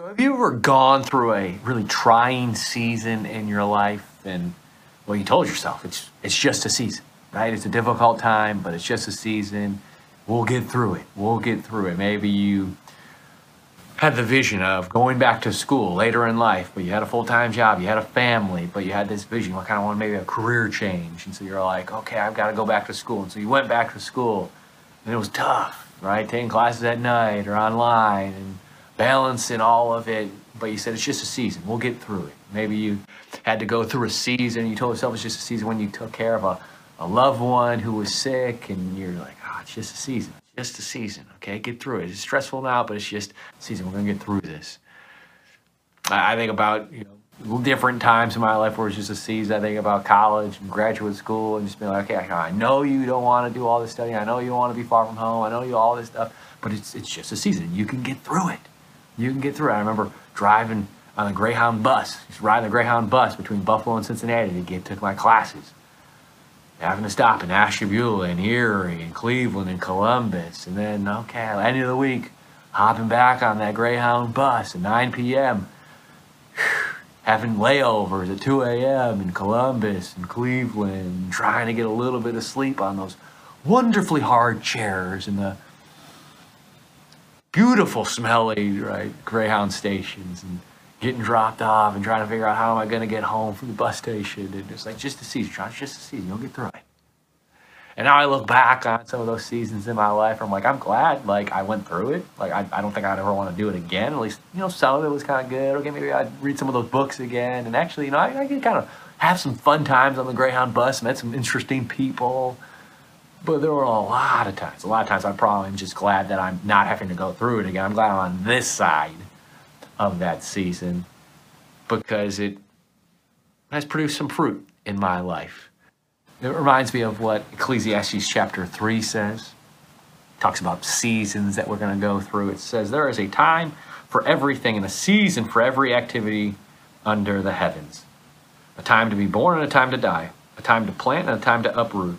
So have you ever gone through a really trying season in your life and well you told yourself it's it's just a season, right? It's a difficult time, but it's just a season. We'll get through it. We'll get through it. Maybe you had the vision of going back to school later in life, but you had a full time job, you had a family, but you had this vision, you kind of want maybe a career change. And so you're like, okay, I've got to go back to school. And so you went back to school, and it was tough, right? Taking classes at night or online and balancing all of it. But you said it's just a season, we'll get through it. Maybe you had to go through a season, you told yourself it's just a season when you took care of a, a loved one who was sick, and you're like, oh, it's just a season just a season, okay? Get through it. It's stressful now, but it's just a season. We're gonna get through this. I, I think about you know different times in my life where it's just a season. I think about college and graduate school and just being like, okay, I know you don't want to do all this studying. I know you want to be far from home. I know you all this stuff, but it's it's just a season. You can get through it. You can get through it. I remember driving on a Greyhound bus, just riding the Greyhound bus between Buffalo and Cincinnati to get to my classes having to stop in Ashtabula and Erie and Cleveland and Columbus. And then, okay, end of the week, hopping back on that Greyhound bus at 9 p.m., having layovers at 2 a.m. in Columbus and Cleveland, trying to get a little bit of sleep on those wonderfully hard chairs in the beautiful, smelly, right, Greyhound stations and getting dropped off and trying to figure out how am I going to get home from the bus station. And it's like just a season, just a season. You'll get through it. And now I look back on some of those seasons in my life. I'm like, I'm glad, like, I went through it. Like, I, I don't think I'd ever want to do it again. At least, you know, some of it was kind of good. Okay, maybe I'd read some of those books again. And actually, you know, I, I could kind of have some fun times on the Greyhound bus, met some interesting people. But there were a lot of times, a lot of times I probably am just glad that I'm not having to go through it again. I'm glad I'm on this side of that season because it has produced some fruit in my life. It reminds me of what Ecclesiastes chapter 3 says. It talks about seasons that we're going to go through. It says, There is a time for everything and a season for every activity under the heavens. A time to be born and a time to die. A time to plant and a time to uproot.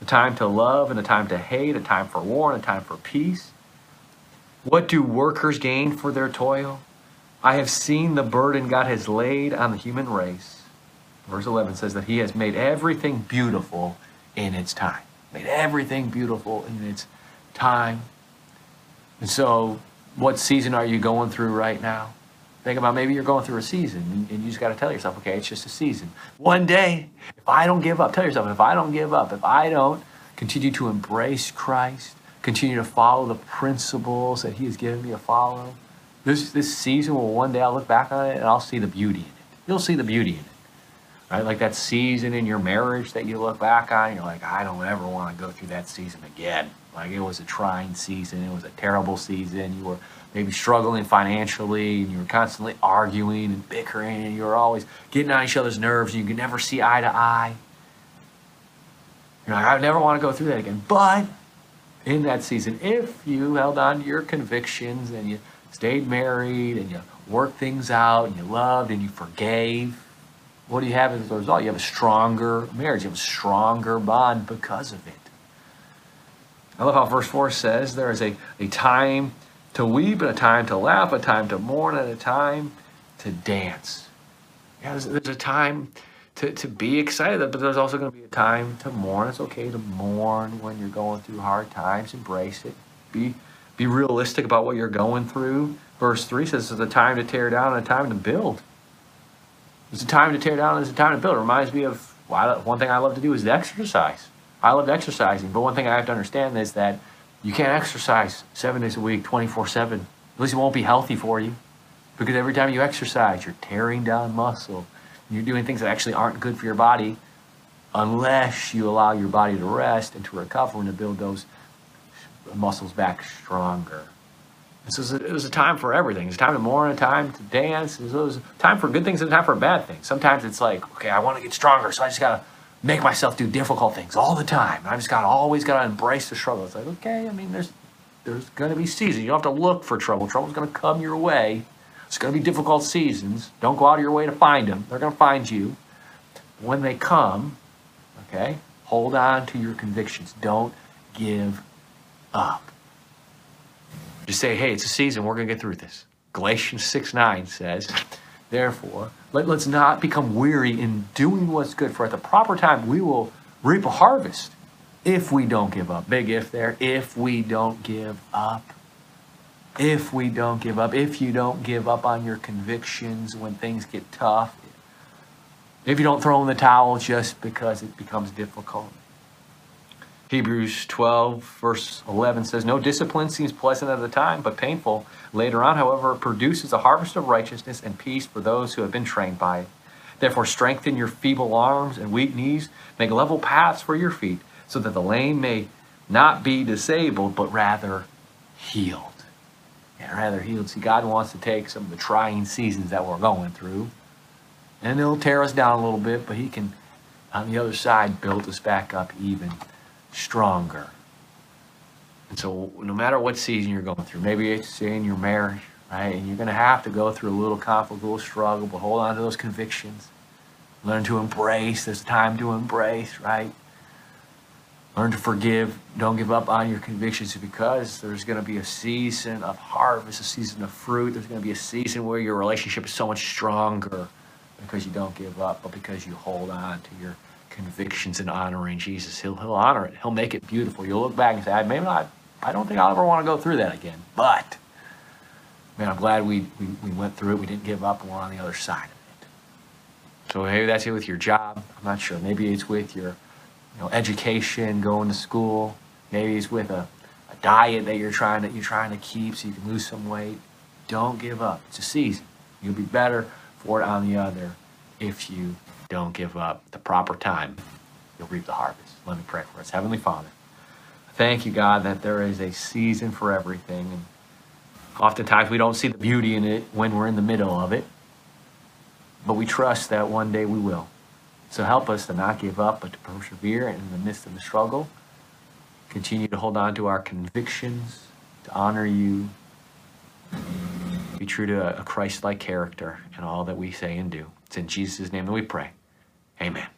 a time to love and a time to hate, a time for war and a time for peace. What do workers gain for their toil? I have seen the burden God has laid on the human race. Verse 11 says that He has made everything beautiful in its time. Made everything beautiful in its time. And so, what season are you going through right now? Think about maybe you're going through a season and you just got to tell yourself, okay, it's just a season. One day, if I don't give up, tell yourself, if I don't give up, if I don't continue to embrace Christ, continue to follow the principles that He has given me to follow, this this season will one day I'll look back on it and I'll see the beauty in it. You'll see the beauty in it. Right? Like that season in your marriage that you look back on, you're like, I don't ever want to go through that season again. Like it was a trying season, it was a terrible season. You were maybe struggling financially and you were constantly arguing and bickering and you were always getting on each other's nerves and you could never see eye to eye. You're like, I never want to go through that again. But in that season, if you held on to your convictions and you stayed married and you worked things out and you loved and you forgave, what do you have as a result? You have a stronger marriage. You have a stronger bond because of it. I love how verse 4 says there is a, a time to weep and a time to laugh, a time to mourn and a time to dance. Yeah, there's, there's a time to, to be excited, but there's also going to be a time to mourn. It's okay to mourn when you're going through hard times. Embrace it. Be be realistic about what you're going through. Verse 3 says it's a time to tear down and a time to build. It's a time to tear down and it's a time to build. It reminds me of well, one thing I love to do is exercise. I love exercising, but one thing I have to understand is that you can't exercise seven days a week, 24 7. At least it won't be healthy for you. Because every time you exercise, you're tearing down muscle. You're doing things that actually aren't good for your body unless you allow your body to rest and to recover and to build those muscles back stronger. This is a, it was a time for everything. It's time to mourn, a time to dance. It was a time for good things and a time for bad things. Sometimes it's like, okay, I want to get stronger, so I just gotta make myself do difficult things all the time. I've just gotta always gotta embrace the struggle. It's like, okay, I mean, there's there's gonna be seasons. You don't have to look for trouble. Trouble's gonna come your way. It's gonna be difficult seasons. Don't go out of your way to find them. They're gonna find you. When they come, okay, hold on to your convictions. Don't give up. Just say, hey, it's a season. We're going to get through this. Galatians 6 9 says, Therefore, let, let's not become weary in doing what's good, for at the proper time we will reap a harvest if we don't give up. Big if there. If we don't give up. If we don't give up. If you don't give up on your convictions when things get tough. If you don't throw in the towel just because it becomes difficult. Hebrews 12, verse 11 says, No discipline seems pleasant at the time, but painful. Later on, however, it produces a harvest of righteousness and peace for those who have been trained by it. Therefore, strengthen your feeble arms and weak knees. Make level paths for your feet, so that the lame may not be disabled, but rather healed. And rather healed. See, God wants to take some of the trying seasons that we're going through, and it'll tear us down a little bit, but He can, on the other side, build us back up even stronger. And so, no matter what season you're going through, maybe it's in your marriage, right? And you're going to have to go through a little conflict, a little struggle, but hold on to those convictions. Learn to embrace. There's time to embrace, right? Learn to forgive. Don't give up on your convictions because there's going to be a season of harvest, a season of fruit. There's going to be a season where your relationship is so much stronger because you don't give up, but because you hold on to your convictions and honoring Jesus. He'll, he'll honor it. He'll make it beautiful. You'll look back and say, I maybe not, I don't think I'll ever want to go through that again. But, man, I'm glad we, we, we went through it. We didn't give up we're on the other side of it. So maybe that's it with your job. I'm not sure. Maybe it's with your you know, education, going to school. Maybe it's with a, a diet that you're trying to, you're trying to keep so you can lose some weight. Don't give up. It's a season. You'll be better for it on the other if you don't give up. the proper time, you'll reap the harvest. Let me pray for us. Heavenly Father, thank you, God, that there is a season for everything. And oftentimes we don't see the beauty in it when we're in the middle of it, but we trust that one day we will. So help us to not give up, but to persevere in the midst of the struggle. Continue to hold on to our convictions, to honor you, be true to a Christ like character in all that we say and do. It's in Jesus' name that we pray. Amen.